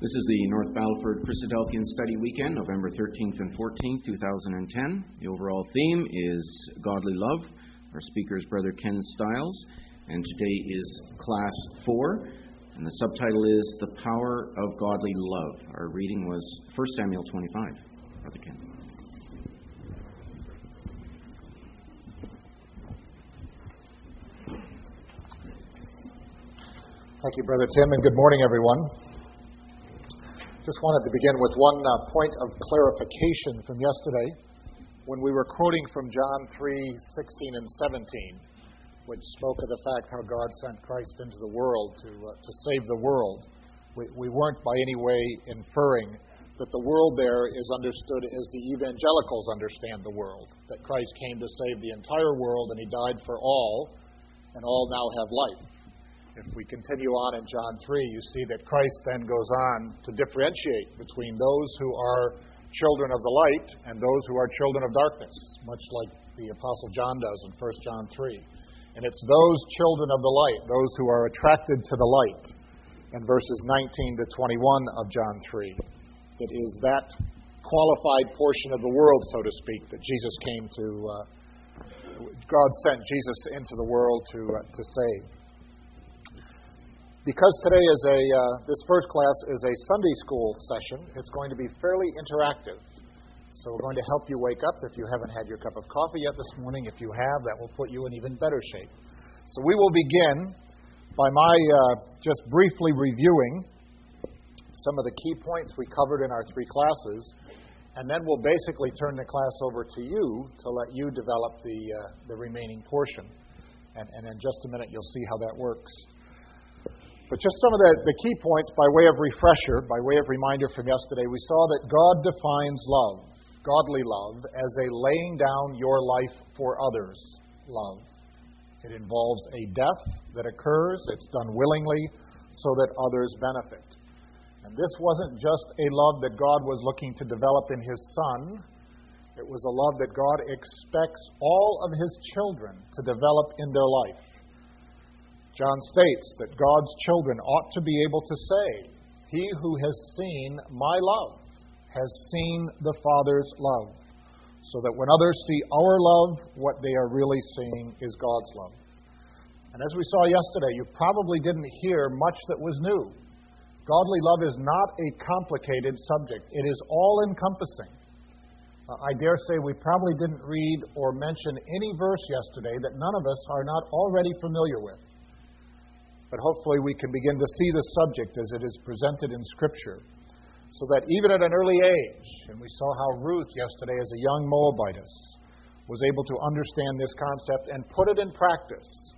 This is the North Battleford Christadelphian Study Weekend, November 13th and 14th, 2010. The overall theme is Godly Love. Our speaker is Brother Ken Stiles, and today is Class 4, and the subtitle is The Power of Godly Love. Our reading was 1 Samuel 25. Brother Ken. Thank you, Brother Tim, and good morning, everyone. Just wanted to begin with one uh, point of clarification from yesterday when we were quoting from John 3 16 and 17, which spoke of the fact how God sent Christ into the world to, uh, to save the world. We, we weren't by any way inferring that the world there is understood as the evangelicals understand the world, that Christ came to save the entire world and he died for all, and all now have life. If we continue on in John 3, you see that Christ then goes on to differentiate between those who are children of the light and those who are children of darkness, much like the Apostle John does in 1 John 3. And it's those children of the light, those who are attracted to the light, in verses 19 to 21 of John 3, that is that qualified portion of the world, so to speak, that Jesus came to, uh, God sent Jesus into the world to, uh, to save because today is a uh, this first class is a Sunday school session, it's going to be fairly interactive. So we're going to help you wake up if you haven't had your cup of coffee yet this morning. If you have, that will put you in even better shape. So we will begin by my uh, just briefly reviewing some of the key points we covered in our three classes, and then we'll basically turn the class over to you to let you develop the uh, the remaining portion. And, and in just a minute, you'll see how that works. But just some of the, the key points by way of refresher, by way of reminder from yesterday, we saw that God defines love, godly love, as a laying down your life for others love. It involves a death that occurs, it's done willingly so that others benefit. And this wasn't just a love that God was looking to develop in His Son, it was a love that God expects all of His children to develop in their life. John states that God's children ought to be able to say, He who has seen my love has seen the Father's love. So that when others see our love, what they are really seeing is God's love. And as we saw yesterday, you probably didn't hear much that was new. Godly love is not a complicated subject, it is all encompassing. Uh, I dare say we probably didn't read or mention any verse yesterday that none of us are not already familiar with. But hopefully, we can begin to see the subject as it is presented in Scripture. So that even at an early age, and we saw how Ruth yesterday, as a young Moabitess, was able to understand this concept and put it in practice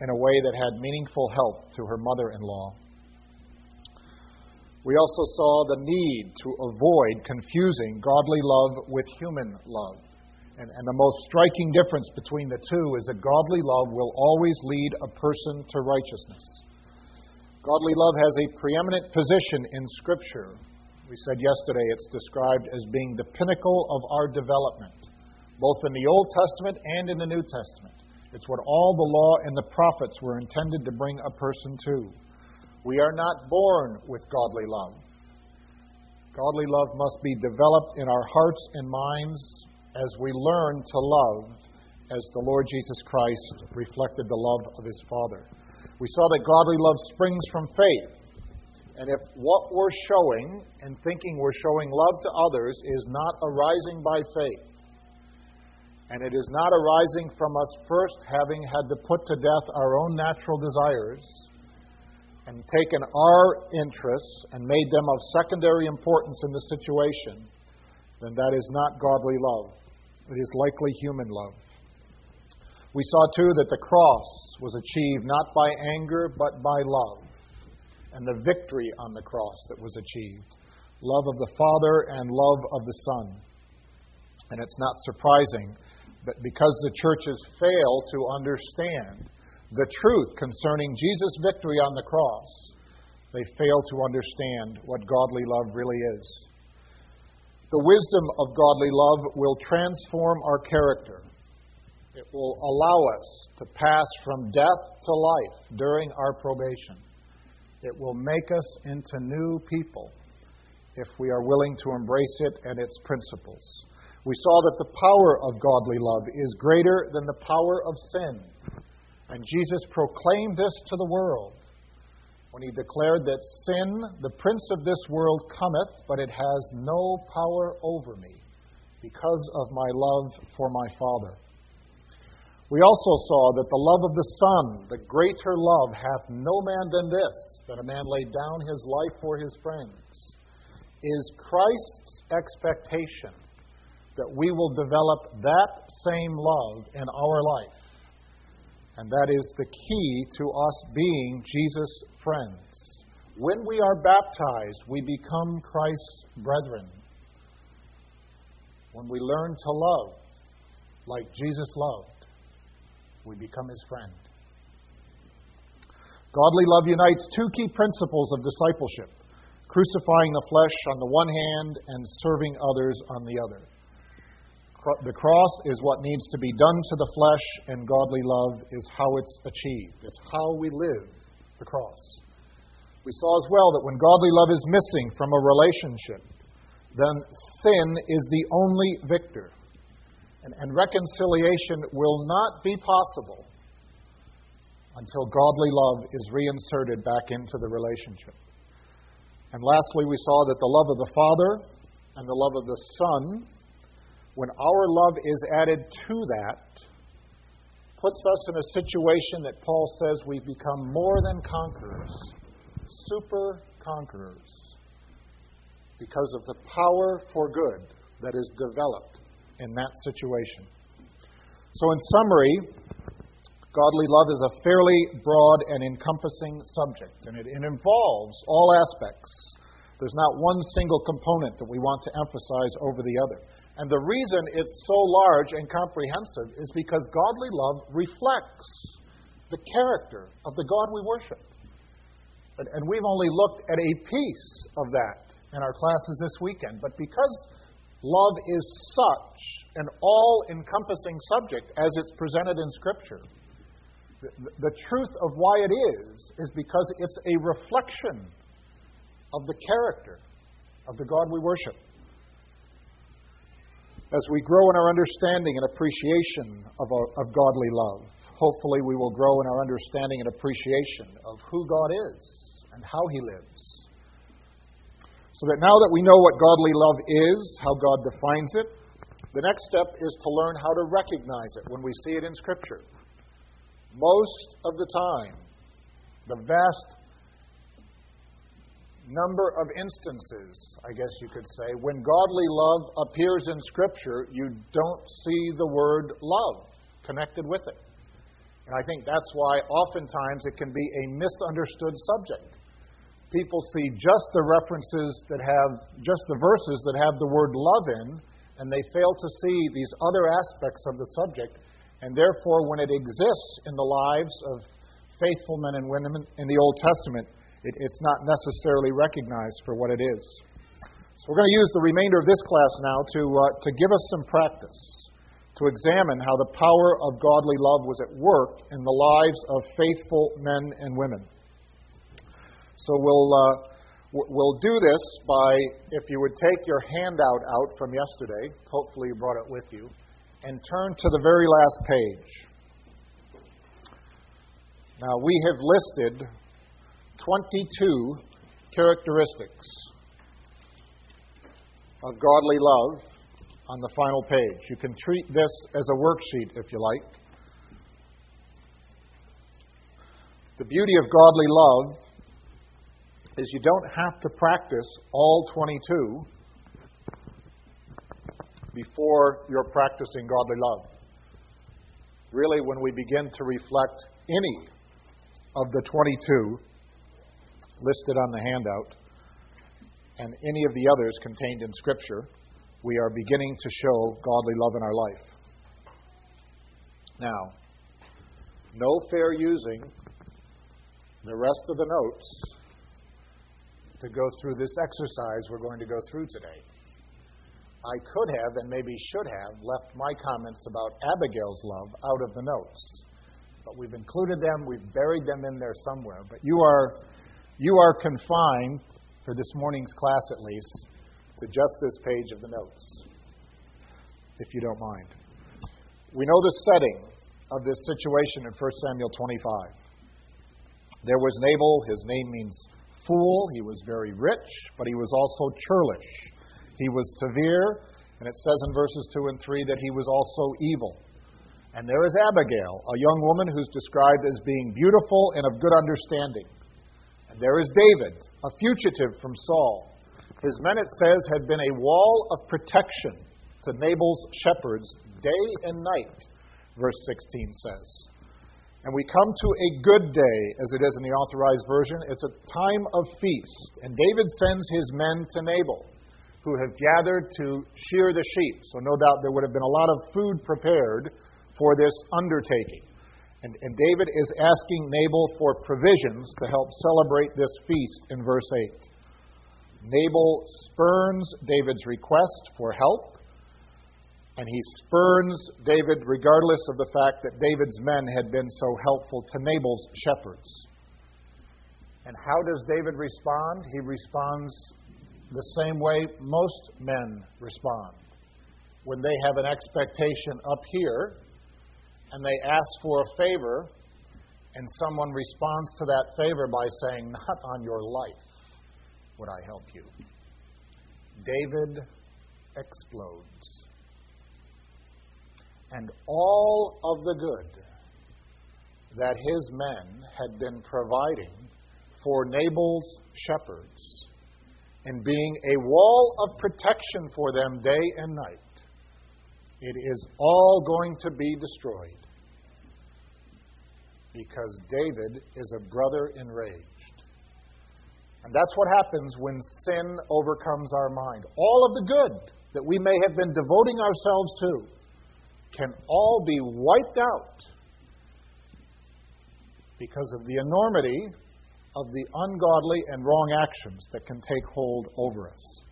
in a way that had meaningful help to her mother in law. We also saw the need to avoid confusing godly love with human love. And, and the most striking difference between the two is that godly love will always lead a person to righteousness. Godly love has a preeminent position in Scripture. We said yesterday it's described as being the pinnacle of our development, both in the Old Testament and in the New Testament. It's what all the law and the prophets were intended to bring a person to. We are not born with godly love. Godly love must be developed in our hearts and minds as we learn to love as the Lord Jesus Christ reflected the love of his Father. We saw that godly love springs from faith. And if what we're showing and thinking we're showing love to others is not arising by faith, and it is not arising from us first having had to put to death our own natural desires and taken our interests and made them of secondary importance in the situation, then that is not godly love. It is likely human love. We saw too that the cross was achieved not by anger, but by love, and the victory on the cross that was achieved love of the Father and love of the Son. And it's not surprising that because the churches fail to understand the truth concerning Jesus' victory on the cross, they fail to understand what godly love really is. The wisdom of godly love will transform our character. It will allow us to pass from death to life during our probation. It will make us into new people if we are willing to embrace it and its principles. We saw that the power of godly love is greater than the power of sin. And Jesus proclaimed this to the world when he declared that sin, the prince of this world, cometh, but it has no power over me because of my love for my Father. We also saw that the love of the Son, the greater love, hath no man than this, that a man lay down his life for his friends, is Christ's expectation that we will develop that same love in our life. And that is the key to us being Jesus' friends. When we are baptized, we become Christ's brethren. When we learn to love like Jesus loved, we become his friend. Godly love unites two key principles of discipleship crucifying the flesh on the one hand and serving others on the other. The cross is what needs to be done to the flesh, and godly love is how it's achieved. It's how we live the cross. We saw as well that when godly love is missing from a relationship, then sin is the only victor. And, and reconciliation will not be possible until godly love is reinserted back into the relationship. And lastly, we saw that the love of the Father and the love of the Son, when our love is added to that, puts us in a situation that Paul says we become more than conquerors, super conquerors, because of the power for good that is developed in that situation. So, in summary, godly love is a fairly broad and encompassing subject, and it, it involves all aspects. There's not one single component that we want to emphasize over the other. And the reason it's so large and comprehensive is because godly love reflects the character of the God we worship. And, we've only looked at a piece of that in our classes this weekend. But because love is such an all encompassing subject as it's presented in Scripture, the, the truth of why it is, is because it's a reflection of the character of the God we worship. As we grow in our understanding and appreciation of, our, of godly love, hopefully we will grow in our understanding and appreciation of who God is and how He lives so that now that we know what godly love is, how God defines it, the next step is to learn how to recognize it when we see it in Scripture. Most of the time, the vast number of instances, I guess you could say, when godly love appears in Scripture, you don't see the word love connected with it. And I think that's why oftentimes it can be a misunderstood subject people see just the references that have, just the verses that have the word love in, and they fail to see these other aspects of the subject. And therefore, when it exists in the lives of faithful men and women in the Old Testament, it, it's not necessarily recognized for what it is. So, we're going to use the remainder of this class now to, uh, to give us some practice, to examine how the power of godly love was at work in the lives of faithful men and women. So we'll, uh, we'll do this by, if you would take your handout out from yesterday, hopefully you brought it with you, and turn to the very last page. Now, we have listed 22 characteristics of godly love on the final page. You can treat this as a worksheet if you like. The beauty of godly love is you don't have to practice all 22 before you're practicing godly love. Really, when we begin to reflect any of the 22 listed on the handout and any of the others contained in Scripture, we are beginning to show godly love in our life. Now, no fair using the rest of the notes to go through this exercise we're going to go through today. I could have, and maybe should have, left my comments about Abigail's love out of the notes. But we've included them, we've buried them in there somewhere. But you are, You are confined, for this morning's class at least, to just this page of the notes, if you don't mind. We know the setting of this situation in 1 Samuel 25. There was Nabal, his name means fool. He was very rich, but he was also churlish. He was severe, and it says in verses 2 and 3 that he was also evil. And there is Abigail, a young woman who's described as being beautiful and of good understanding. And there is David, a fugitive from Saul. His men, it says, had been a wall of protection to Nabal's shepherds day and night, verse 16 says. And we come to a good day, as it is in the authorized version. It's a time of feast. And David sends his men to Nabal, who have gathered to shear the sheep. So, no doubt there would have been a lot of food prepared for this undertaking. And, and David is asking Nabal for provisions to help celebrate this feast in verse 8. Nabal spurns David's request for help, and he spurns David regardless of the fact that David's men had been so helpful to Nabal's shepherds. And how does David respond? He responds the same way most men respond. When they have an expectation up here, and they ask for a favor, and someone responds to that favor by saying, Not on your life would I help you. David explodes. And all of the good that his men had been providing for Nabal's shepherds and being a wall of protection for them day and night, it is all going to be destroyed because David is a brother enraged. And that's what happens when sin overcomes our mind. All of the good that we may have been devoting ourselves to can all be wiped out because of the enormity of the ungodly and wrong actions that can take hold over us.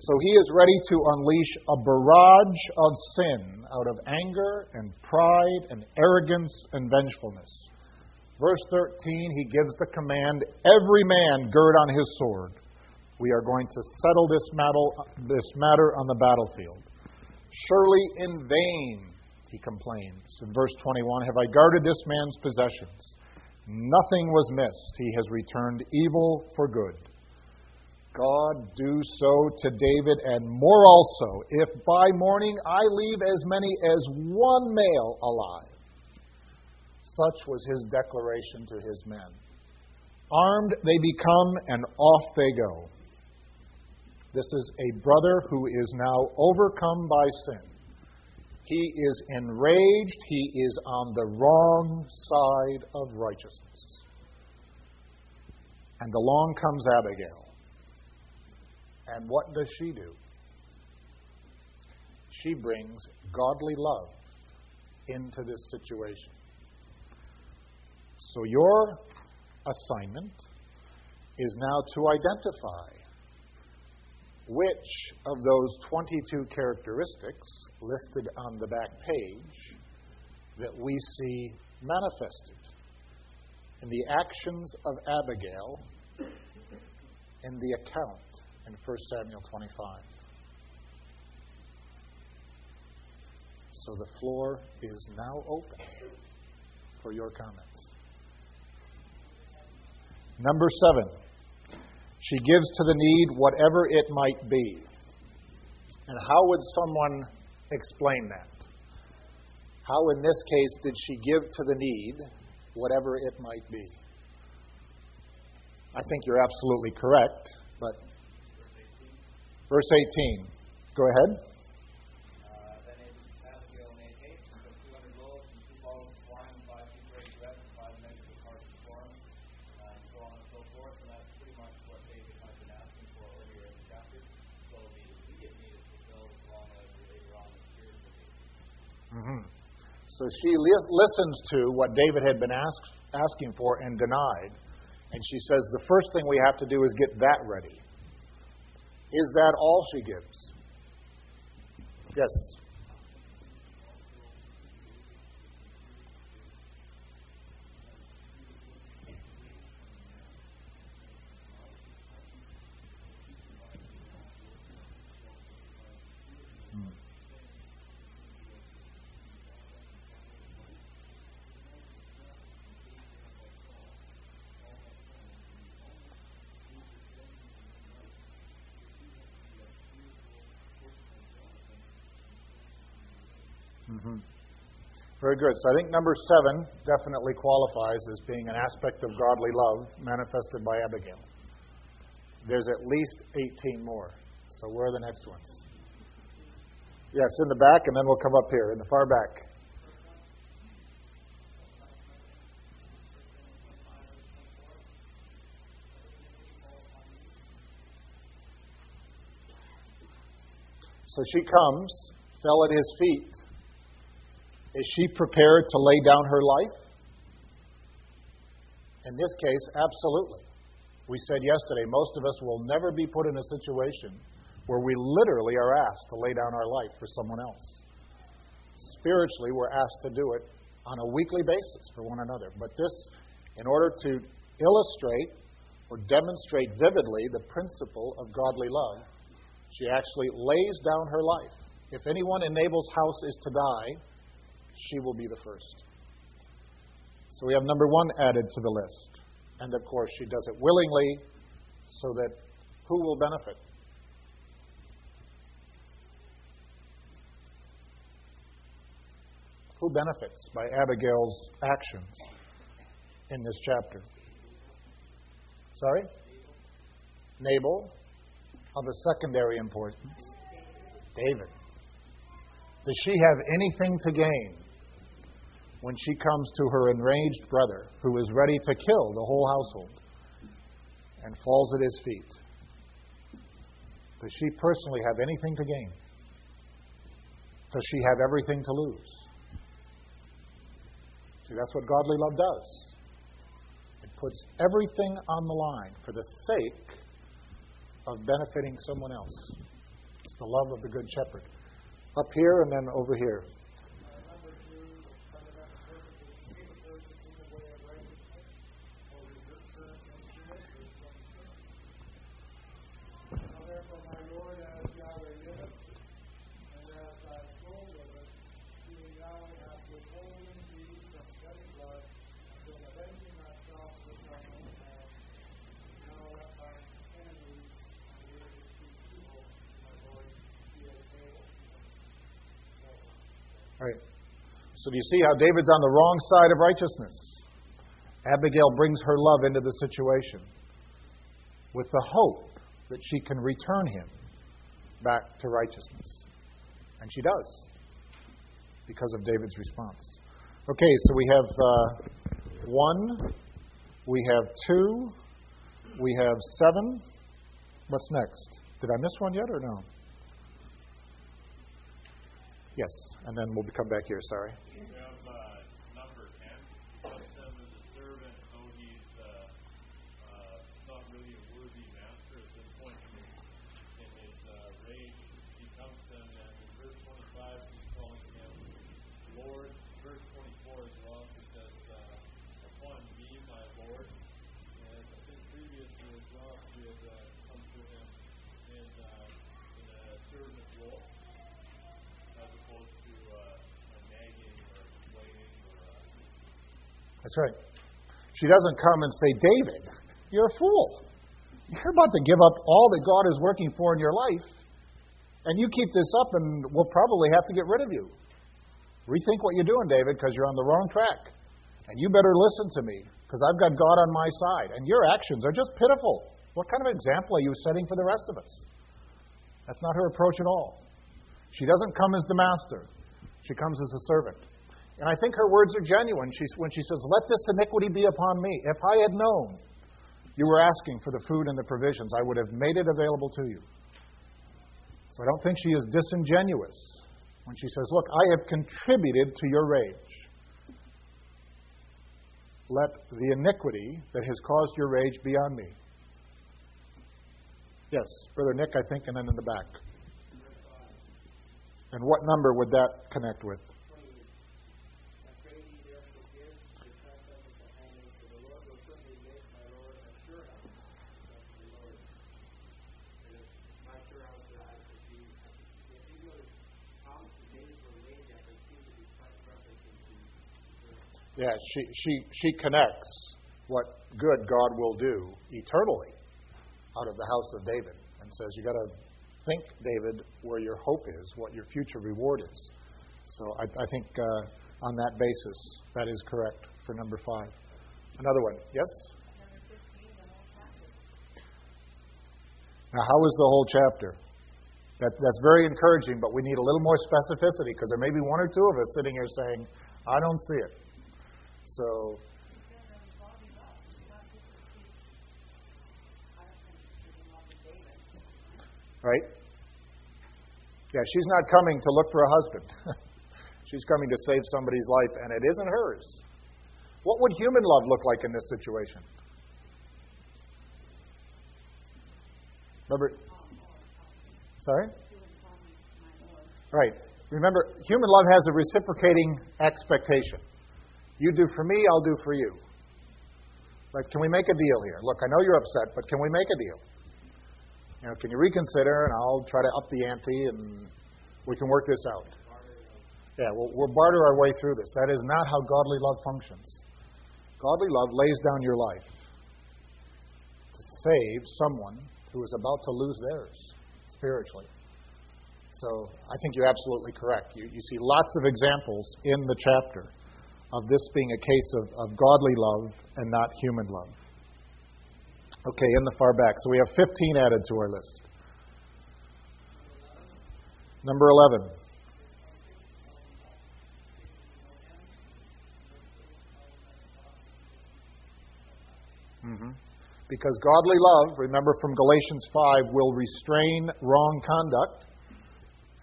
So he is ready to unleash a barrage of sin out of anger and pride and arrogance and vengefulness. Verse 13, he gives the command every man gird on his sword. We are going to settle this matter, this matter on the battlefield. Surely in vain, he complains. In verse 21, have I guarded this man's possessions? Nothing was missed. He has returned evil for good. God do so to David and more also, if by morning I leave as many as one male alive. Such was his declaration to his men. Armed they become, and off they go. This is a brother who is now overcome by sin. He is enraged. He is on the wrong side of righteousness. And along comes Abigail. And what does she do? She brings godly love into this situation. So your assignment is now to identify which of those 22 characteristics listed on the back page that we see manifested in the actions of Abigail in the account in 1 Samuel 25. So the floor is now open for your comments. Number seven, she gives to the need whatever it might be. And how would someone explain that? How, in this case, did she give to the need whatever it might be? I think you're absolutely correct, but Verse 18. Go ahead. Mm-hmm. So she li- listens to what David had been ask, asking for and denied. And she says, the first thing we have to do is get that ready. Is that all she gives? Yes. Mm-hmm. Very good. So I think number seven definitely qualifies as being an aspect of godly love manifested by Abigail. There's at least 18 more. So where are the next ones? Yes, in the back, and then we'll come up here in the far back. So she comes, fell at his feet. Is she prepared to lay down her life? In this case, absolutely. We said yesterday, most of us will never be put in a situation where we literally are asked to lay down our life for someone else. Spiritually, we're asked to do it on a weekly basis for one another. But this, in order to illustrate or demonstrate vividly the principle of godly love, she actually lays down her life. If anyone in Nabal's house is to die, she will be the first. So we have number one added to the list. And of course, she does it willingly so that who will benefit? Who benefits by Abigail's actions in this chapter? Sorry? Nabal of a secondary importance. David. Does she have anything to gain when she comes to her enraged brother who is ready to kill the whole household and falls at his feet? Does she personally have anything to gain? Does she have everything to lose? See, that's what godly love does. It puts everything on the line for the sake of benefiting someone else. It's the love of the Good Shepherd. Up here and then over here. Right. So do you see how David's on the wrong side of righteousness? Abigail brings her love into the situation with the hope that she can return him back to righteousness. And she does because of David's response. Okay, so we have uh, one, we have two, we have seven. What's next? Did I miss one yet or no? Yes, and then we'll come back here. Sorry. We have uh, number 10. Bless him as a servant, though he's uh, uh, not really a worthy master at this point in his, in his uh, rage. He comes to him, and in verse 25, he's calling him Lord. Verse 24 as well, he says, uh, Upon me, my Lord. And I think previously as well, he had uh, come to him in, uh, in a servant role as opposed to uh, a nagging or complaining or uh, That's right. She doesn't come and say, David, you're a fool. You're about to give up all that God is working for in your life, and you keep this up, and we'll probably have to get rid of you. Rethink what you're doing, David, because you're on the wrong track. And you better listen to me, because I've got God on my side. And your actions are just pitiful. What kind of example are you setting for the rest of us? That's not her approach at all. She doesn't come as the master, she comes as a servant. And I think her words are genuine She's, when she says, Let this iniquity be upon me. If I had known you were asking for the food and the provisions, I would have made it available to you. So I don't think she is disingenuous when she says, Look, I have contributed to your rage. Let the iniquity that has caused your rage be on me. Yes, Brother Nick, I think, and then in the back. And what number would that connect with? Yeah, she, she, she connects what good God will do eternally out of the house of David and says, you got to think, David, where your hope is, what your future reward is. So I, I think uh, on that basis, that is correct for number five. Another one. Yes? Now, how is the whole chapter? That, that's very encouraging, but we need a little more specificity because there may be one or two of us sitting here saying, I don't see it. So, right? Yeah, she's not coming to look for a husband. she's coming to save somebody's life, and it isn't hers. What would human love look like in this situation? Remember? Sorry? Right. Remember, human love has a reciprocating expectation. You do for me, I'll do for you. Like, can we make a deal here? Look, I know you're upset, but can we make a deal? You know, can you reconsider, and I'll try to up the ante, and we can work this out. Yeah, we'll, we'll barter our way through this. That is not how godly love functions. Godly love lays down your life to save someone who is about to lose theirs spiritually. So I think you're absolutely correct. You, you see lots of examples in the chapter of this being a case of, of godly love and not human love. Okay, in the far back. So we have 15 added to our list. Number 11. Mm-hmm. Because godly love, remember from Galatians 5, will restrain wrong conduct.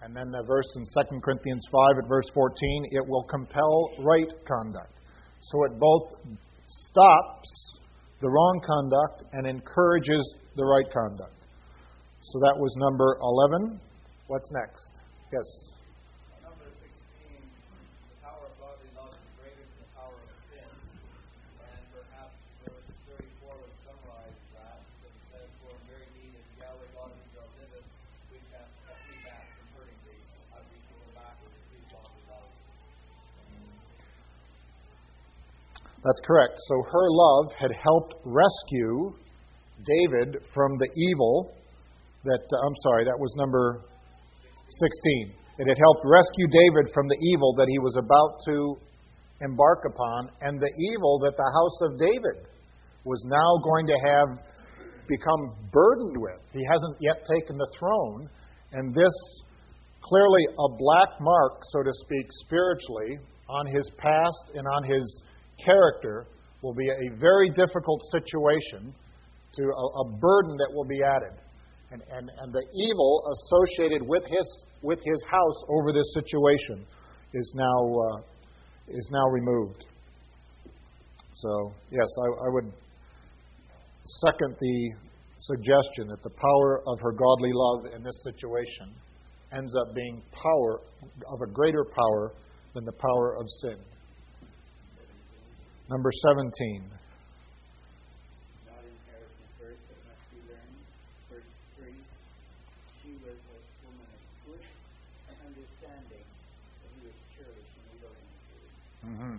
And then the verse in 2 Corinthians 5 at verse 14, it will compel right conduct. So it both stops the wrong conduct and encourages the right conduct. So that was number 11. What's next? Yes. That's correct. So her love had helped rescue David from the evil that, uh, I'm sorry, that was number 16. It had helped rescue David from the evil that he was about to embark upon and the evil that the house of David was now going to have become burdened with. He hasn't yet taken the throne, and this clearly a black mark, so to speak, spiritually on his past and on his character will be a very difficult situation to a, a burden that will be added. And, and, and the evil associated with his, with his house over this situation is now, uh, is now removed. So, yes, I, I would second the suggestion that the power of her godly love in this situation ends up being power of a greater power than the power of sin. Number 17. Not inheritance first, but must be learned. Verse 3. She was a woman of good understanding, but he was churlish and mm-hmm.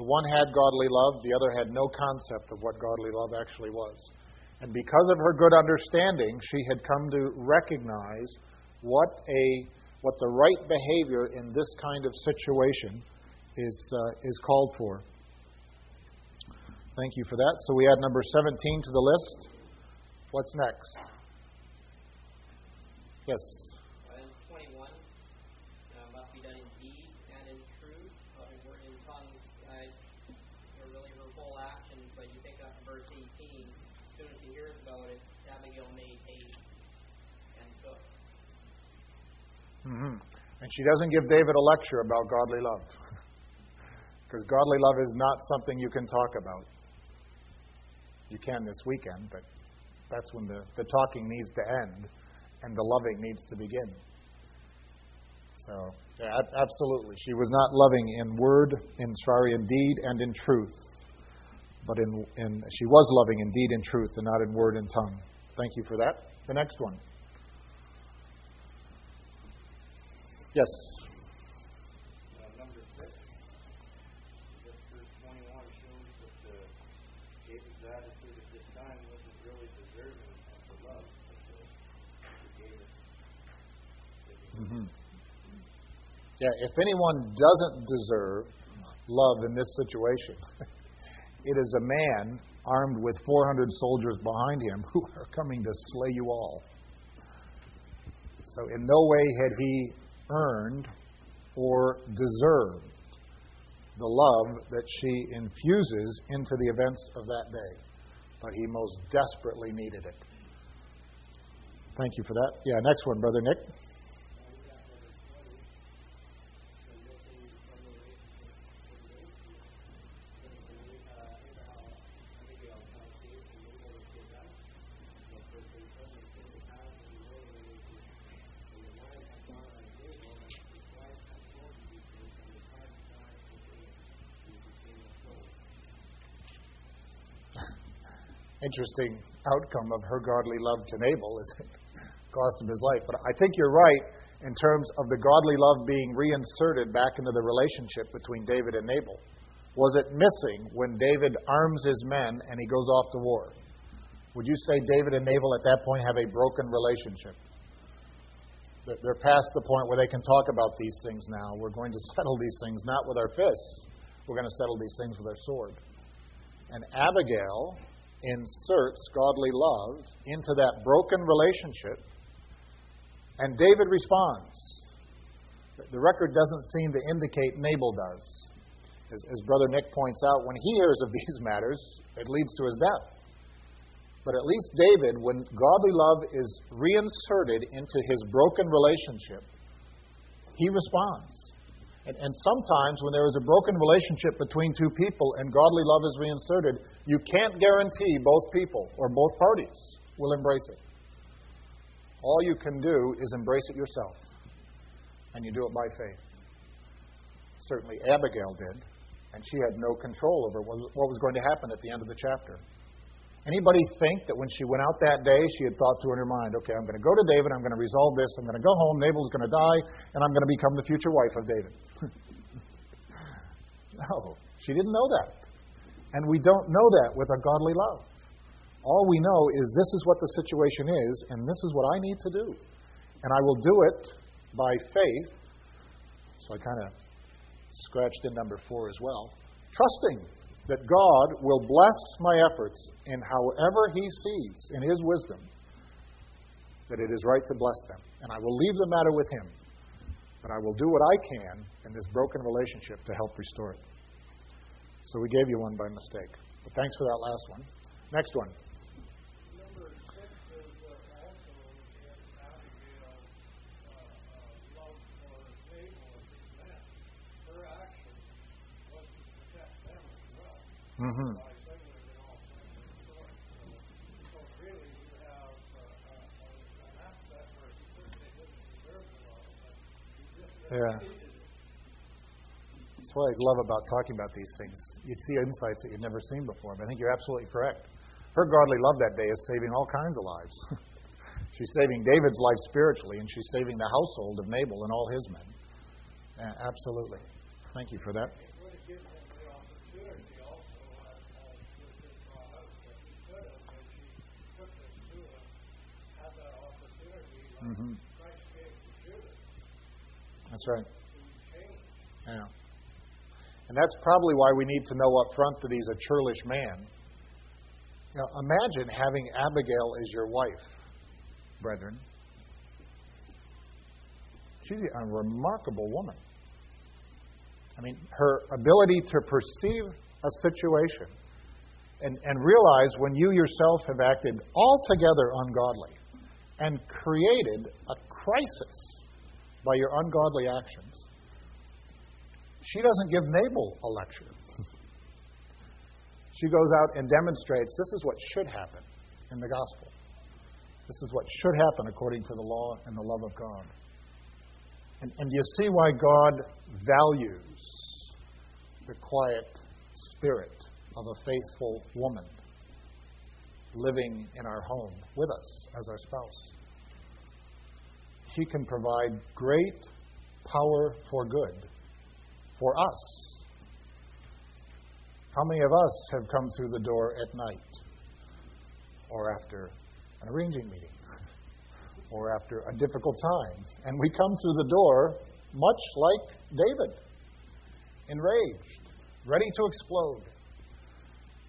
The one had godly love, the other had no concept of what godly love actually was. And because of her good understanding, she had come to recognize what a what the right behavior in this kind of situation is, uh, is called for. Thank you for that. So we add number 17 to the list. What's next? Yes. Item 21 uh, must be done in deed and in truth, not in word and tongue. Uh, are really her whole actions, but you pick up verse 18. As soon as he hears about it, Abigail made haste and took. Mm-hmm. And she doesn't give David a lecture about godly love. Because godly love is not something you can talk about. You can this weekend, but that's when the, the talking needs to end and the loving needs to begin. So, yeah, absolutely. She was not loving in word, in sorry, in deed, and in truth. But in, in she was loving in deed and truth, and not in word and tongue. Thank you for that. The next one. Yes. Yeah, if anyone doesn't deserve love in this situation, it is a man armed with 400 soldiers behind him who are coming to slay you all. So, in no way had he earned or deserved the love that she infuses into the events of that day. But he most desperately needed it. Thank you for that. Yeah, next one, Brother Nick. Interesting outcome of her godly love to Nabal is it cost him his life. But I think you're right in terms of the godly love being reinserted back into the relationship between David and Nabal. Was it missing when David arms his men and he goes off to war? Would you say David and Nabal at that point have a broken relationship? They're past the point where they can talk about these things now. We're going to settle these things not with our fists, we're going to settle these things with our sword. And Abigail inserts godly love into that broken relationship, and David responds. The record doesn't seem to indicate Nabal does. As, as Brother Nick points out, when he hears of these matters, it leads to his death. But at least David, when godly love is reinserted into his broken relationship, he responds. And, and sometimes when there is a broken relationship between two people and godly love is reinserted, you can't guarantee both people or both parties will embrace it. All you can do is embrace it yourself. And you do it by faith. Certainly Abigail did, and she had no control over what was going to happen at the end of the chapter. Anybody think that when she went out that day, she had thought through in her mind, okay, I'm going to go to David, I'm going to resolve this, I'm going to go home, Nabal's going to die, and I'm going to become the future wife of David? no, she didn't know that. And we don't know that with a godly love. All we know is this is what the situation is, and this is what I need to do. And I will do it by faith. So I kind of scratched in number four as well. Trusting that God will bless my efforts in however He sees in His wisdom that it is right to bless them. And I will leave the matter with Him. But I will do what I can in this broken relationship to help restore it. So we gave you one by mistake. But thanks for that last one. Next one. Mm-hmm. Yeah. That's what I love about talking about these things. You see insights that you've never seen before. I think you're absolutely correct. Her godly love that day is saving all kinds of lives. she's saving David's life spiritually, and she's saving the household of Nabal and all his men. Absolutely. Thank you for that. Mm-hmm. That's right. Yeah. And that's probably why we need to know up front that he's a churlish man. Now, imagine having Abigail as your wife, brethren. She's a remarkable woman. I mean, her ability to perceive a situation and, and realize when you yourself have acted altogether ungodly and created a crisis by your ungodly actions. She doesn't give Nabal a lecture. she goes out and demonstrates this is what should happen in the gospel. This is what should happen according to the law and the love of God. And, and you see why God values the quiet spirit of a faithful woman living in our home with us as our spouse. She can provide great power for good for us. How many of us have come through the door at night or after an arranging meeting or after a difficult time? And we come through the door much like David, enraged, ready to explode.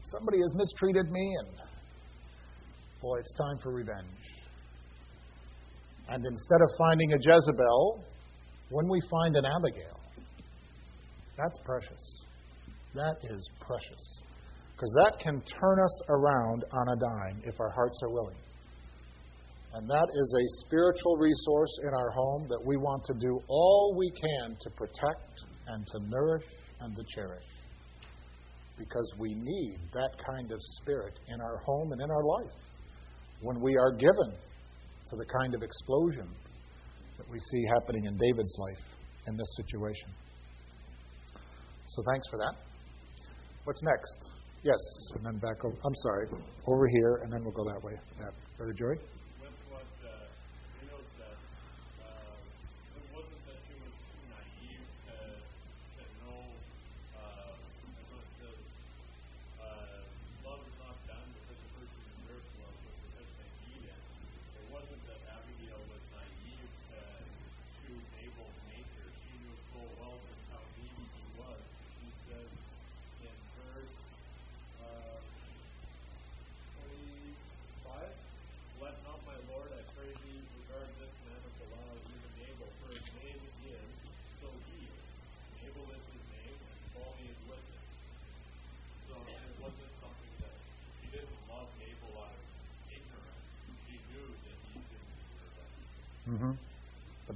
Somebody has mistreated me, and boy, it's time for revenge. And instead of finding a Jezebel, when we find an Abigail, that's precious. That is precious. Because that can turn us around on a dime if our hearts are willing. And that is a spiritual resource in our home that we want to do all we can to protect and to nourish and to cherish. Because we need that kind of spirit in our home and in our life when we are given to the kind of explosion that we see happening in David's life in this situation. So thanks for that. What's next? Yes, and then back over. I'm sorry, over here, and then we'll go that way. Yeah. Brother Joey?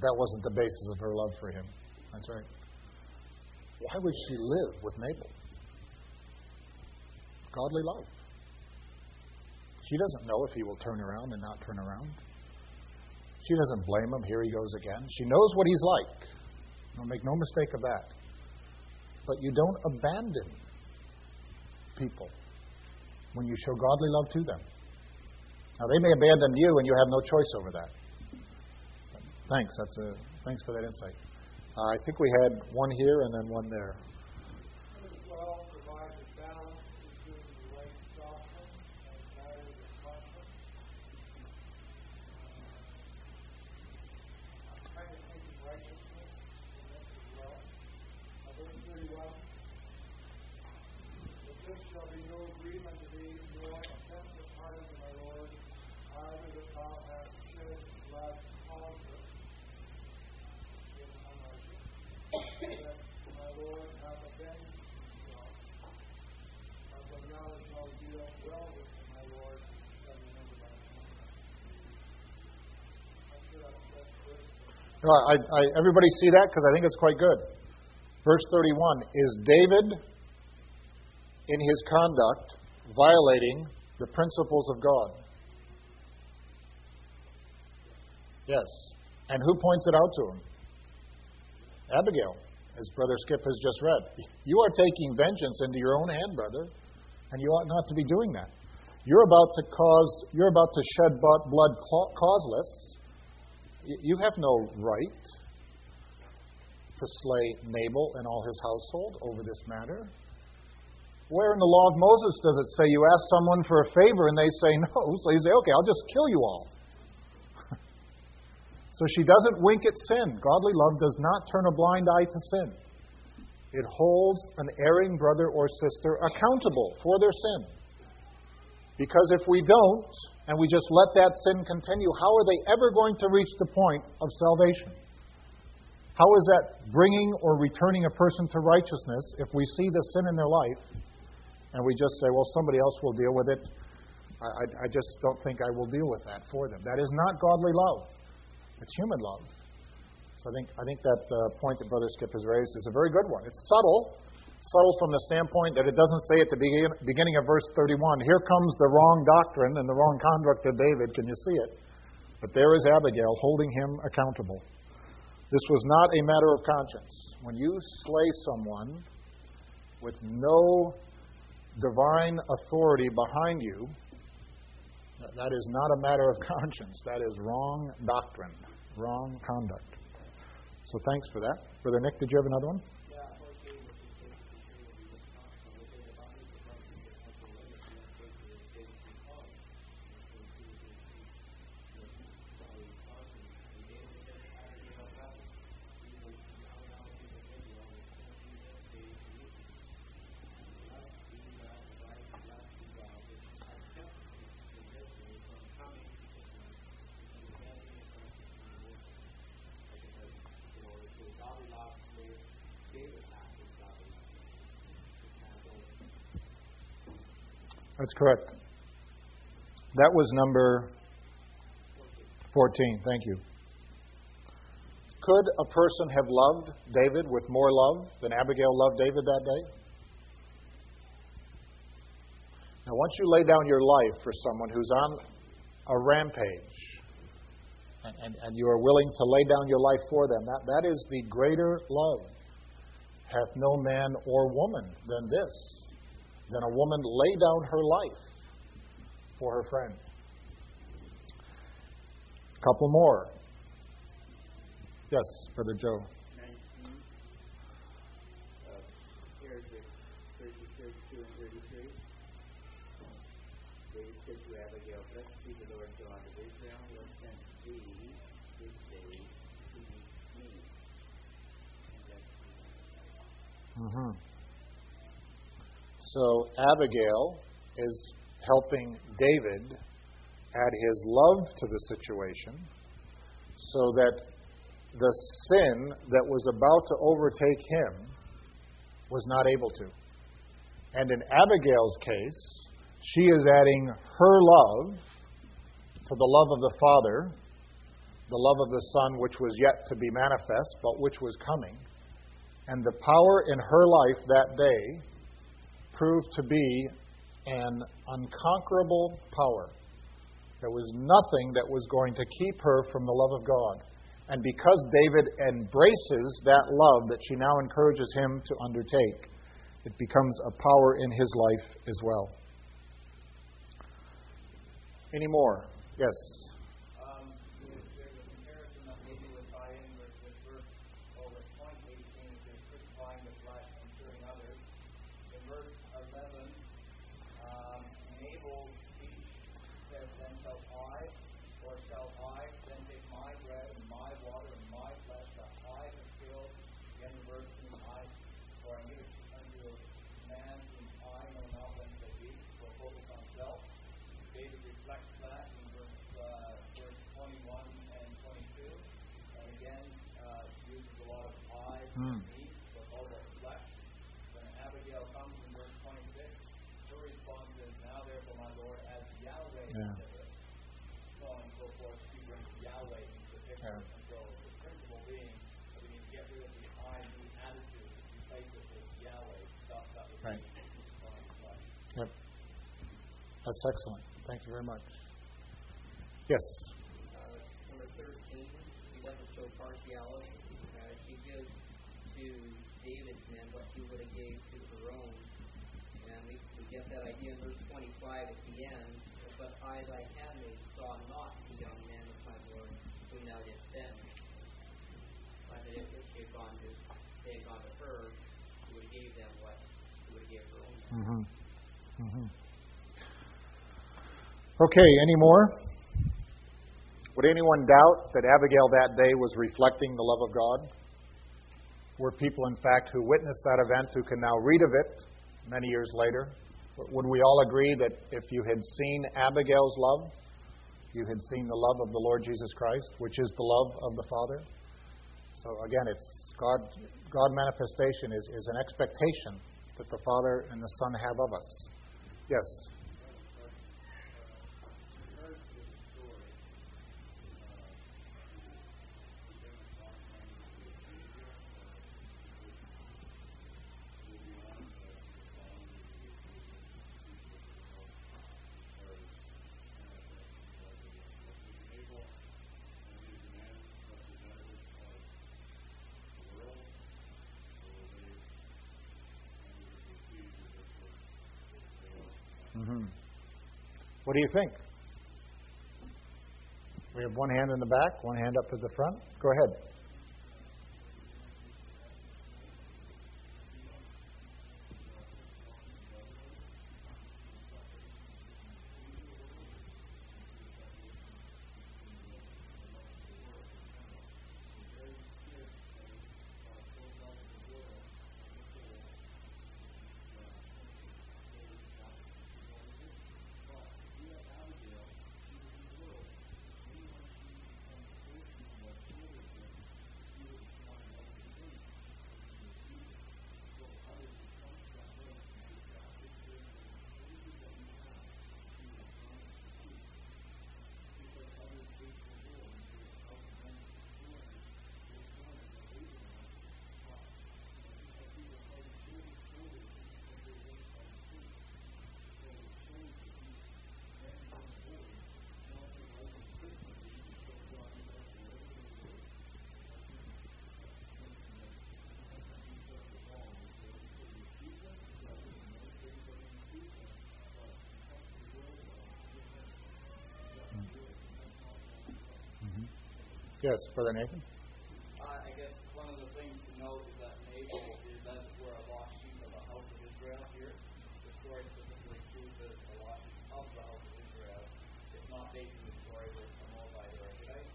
But that wasn't the basis of her love for him. That's right. Why would she live with Nabal? Godly love. She doesn't know if he will turn around and not turn around. She doesn't blame him. Here he goes again. She knows what he's like. Don't make no mistake of that. But you don't abandon people when you show godly love to them. Now, they may abandon you, and you have no choice over that. Thanks. That's a thanks for that insight. Uh, I think we had one here and then one there. I, I, everybody see that? Because I think it's quite good. Verse 31 Is David, in his conduct, violating the principles of God? Yes. And who points it out to him? Abigail, as Brother Skip has just read. You are taking vengeance into your own hand, brother, and you ought not to be doing that. You're about to cause, you're about to shed blood causeless you have no right to slay Nabal and all his household over this matter. Where in the law of Moses does it say you ask someone for a favor and they say no? So you say, okay, I'll just kill you all. so she doesn't wink at sin. Godly love does not turn a blind eye to sin. It holds an erring brother or sister accountable for their sin. Because if we don't, and we just let that sin continue, how are they ever going to reach the point of salvation? How is that bringing or returning a person to righteousness if we see the sin in their life and we just say, well, somebody else will deal with it? I, I, just don't think I will deal with that for them. That is not godly love, it's human love. So I think, I think that uh, point that Brother Skip has raised is a very good one. It's subtle, subtle from the standpoint that it doesn't say at the begin, beginning of verse 31, here comes the wrong doctrine and the wrong conduct of David. Can you see it? But there is Abigail holding him accountable. This was not a matter of conscience. When you slay someone with no divine authority behind you, that is not a matter of conscience. That is wrong doctrine, wrong conduct. So thanks for that. Brother Nick, did you have another one? That's correct. That was number 14. Thank you. Could a person have loved David with more love than Abigail loved David that day? Now, once you lay down your life for someone who's on a rampage, and, and, and you are willing to lay down your life for them, that, that is the greater love. Hath no man or woman than this, than a woman lay down her life for her friend. A couple more. Yes, Brother Joe. 19. Here's 32 and 33. David said to Abigail, Blessed be the Lord God of Israel, who has sent thee to me. Mm-hmm. So Abigail is helping David add his love to the situation so that the sin that was about to overtake him was not able to. And in Abigail's case, she is adding her love to the love of the Father, the love of the Son, which was yet to be manifest, but which was coming. And the power in her life that day proved to be an unconquerable power. There was nothing that was going to keep her from the love of God. And because David embraces that love that she now encourages him to undertake, it becomes a power in his life as well. Any more? Yes. Um, there's, there's a comparison that maybe would tie in with, with verse, or with point 18, which is crucifying the flesh and serving others. In verse 11, um, Nabal's speech says, Then shall I, or shall I, then take my bread and my water and my flesh that I have killed, again the verse whom I, or I give it unto a man whom I know not whence they be, will focus on self. David reflects that in verse, uh, verse 21 and 22. And again, uh, uses a lot of I Hmm. and me, so it's all about flesh. When Abigail comes in verse 26, her response is, Now therefore, my Lord, as Yahweh Yeah. liveth, so on and so forth, she brings Yahweh into the picture. Yeah. And so the principle being that we need get rid of the I me attitude, replace it with Yahweh, stuff that would Right. be crucifying the flesh. Yep. That's excellent. Thank you very much. Yes. Uh, number 13, he doesn't show partiality. Uh, she gives to David's men what she would have gave to her own. And we, we get that idea in verse 25 at the end. But I, thy handmaid, saw not the young man of my Lord, send. But that if, if she had gone to, they had gone to her, she would have gave them what she would have gave her own. Mm-hmm. Mm-hmm. Okay, any more? Would anyone doubt that Abigail that day was reflecting the love of God? Were people, in fact, who witnessed that event who can now read of it many years later? Would we all agree that if you had seen Abigail's love, you had seen the love of the Lord Jesus Christ, which is the love of the Father? So again, it's God. God manifestation is, is an expectation that the Father and the Son have of us. Yes. What do you think? We have one hand in the back, one hand up to the front. Go ahead. Yes, Brother Nathan? Uh, I guess one of the things to note is that Nabal is that we're a lost sheep of the house of Israel here. The story specifically proves a lost sheep of the house of Israel. It's not based in the story it's a Moabite or a Hittite.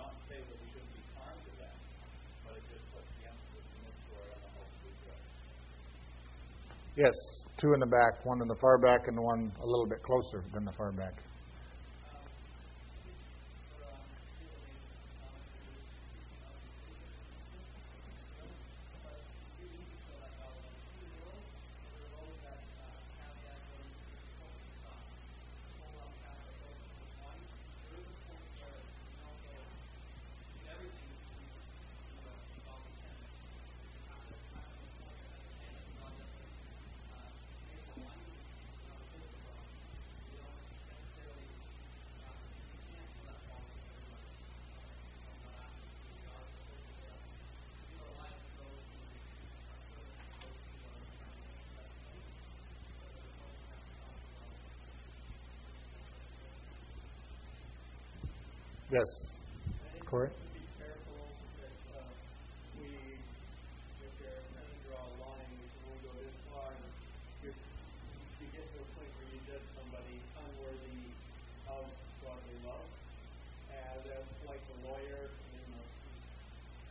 Not to say that we shouldn't be harmed to them, but it just puts the emphasis in this story on the house of Israel. Yes, two in the back, one in the far back, and one a little bit closer than the far back. Yes, Corey? be careful that uh, we, if you're going to draw a line, we won't go this far. And if you get to a point where you judge somebody unworthy of godly love, and that's like the lawyer, you know,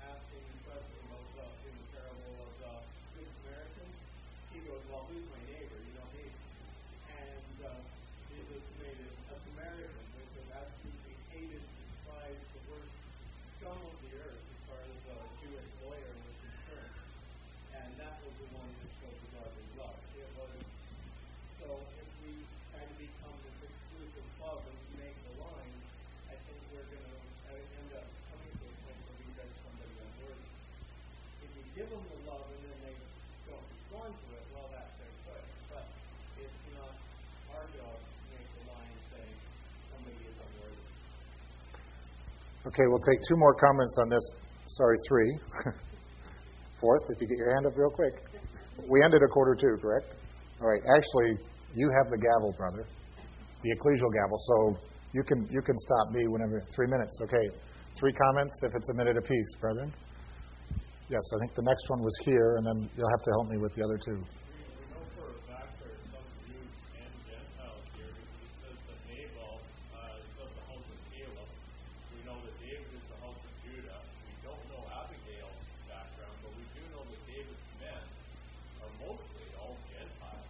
asking the question about uh, in the parable of the Good Samaritan. He goes, "Well, who's my neighbor? You know me." And uh, Jesus made it a Samaritan, which was absolutely hated, despised, the worst scum of the earth as far as a Jewish lawyer was concerned. And that was the one that showed the godly love. It was so if we try to become this exclusive club and make the line, I think we're going to end up coming to a point where we judge somebody unworthy. If you give them the love and then they don't respond to it, well, that's their choice. But it's not our job to make the line saying somebody is unworthy. Okay, we'll take two more comments on this. Sorry, three. Fourth, if you get your hand up real quick. We ended a quarter two, correct? All right. Actually, you have the gavel, brother, the ecclesial gavel. So you can you can stop me whenever. Three minutes. Okay. Three comments, if it's a minute apiece, brethren. Yes, I think the next one was here, and then you'll have to help me with the other two. We know for a fact there are some Jews and Gentiles here because it says that Nabal uh, is of the house of Caleb. We know that David is the house of Judah. We don't know Abigail's background, but we do know that David's men are mostly all Gentiles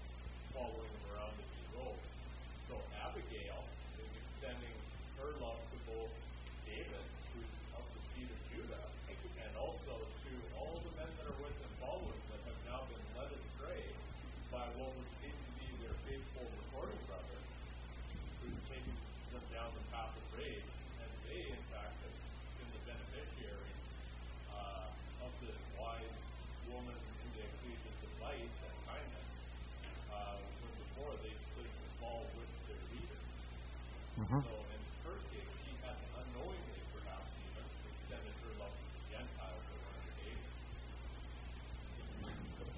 following him around as he rode. So Abigail is extending her love to both David, who's of the seed of Judah, and also to all the men that are with him following that have now been led astray by what would seem to be their faithful recording brother, who's taken them down the path of rage, and they, in fact, have been the beneficiaries uh, of this wise woman in the ecclesia's advice and kindness, uh, when before they split the fall with their leader. Mm-hmm. So in her case, she had unknowingly, perhaps even, extended her love to the Gentiles that were under David. Uh,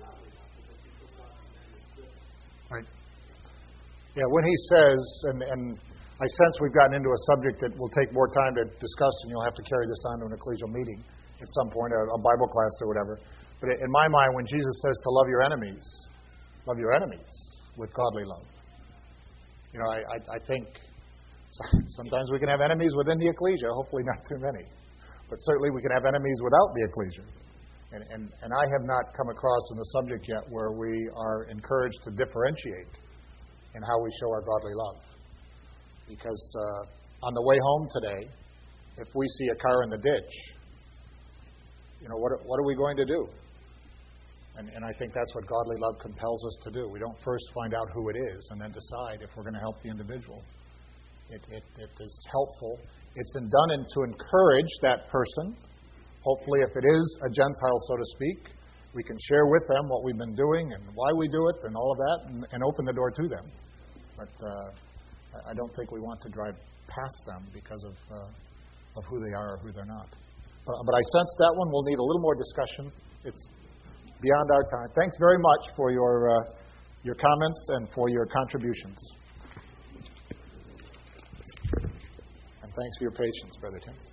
godly love, because you put God's commandments good. Right. Yeah, when he says, and, and I sense we've gotten into a subject that will take more time to discuss, and you'll have to carry this on to an ecclesial meeting at some point, a, a Bible class or whatever. But in my mind, when Jesus says to love your enemies, love your enemies with godly love. You know, I, I, I think sometimes we can have enemies within the ecclesia, hopefully not too many. But certainly we can have enemies without the ecclesia. And, and, and I have not come across in the subject yet where we are encouraged to differentiate in how we show our godly love. Because uh, on the way home today, if we see a car in the ditch, you know, what, what are we going to do? And, and I think that's what godly love compels us to do. We don't first find out who it is and then decide if we're going to help the individual. It, it, it is helpful. It's in, done in, to encourage that person Hopefully, if it is a Gentile, so to speak, we can share with them what we've been doing and why we do it and all of that and, and open the door to them. But uh, I don't think we want to drive past them because of, uh, of who they are or who they're not. But, but I sense that one will need a little more discussion. It's beyond our time. Thanks very much for your, uh, your comments and for your contributions. And thanks for your patience, Brother Tim.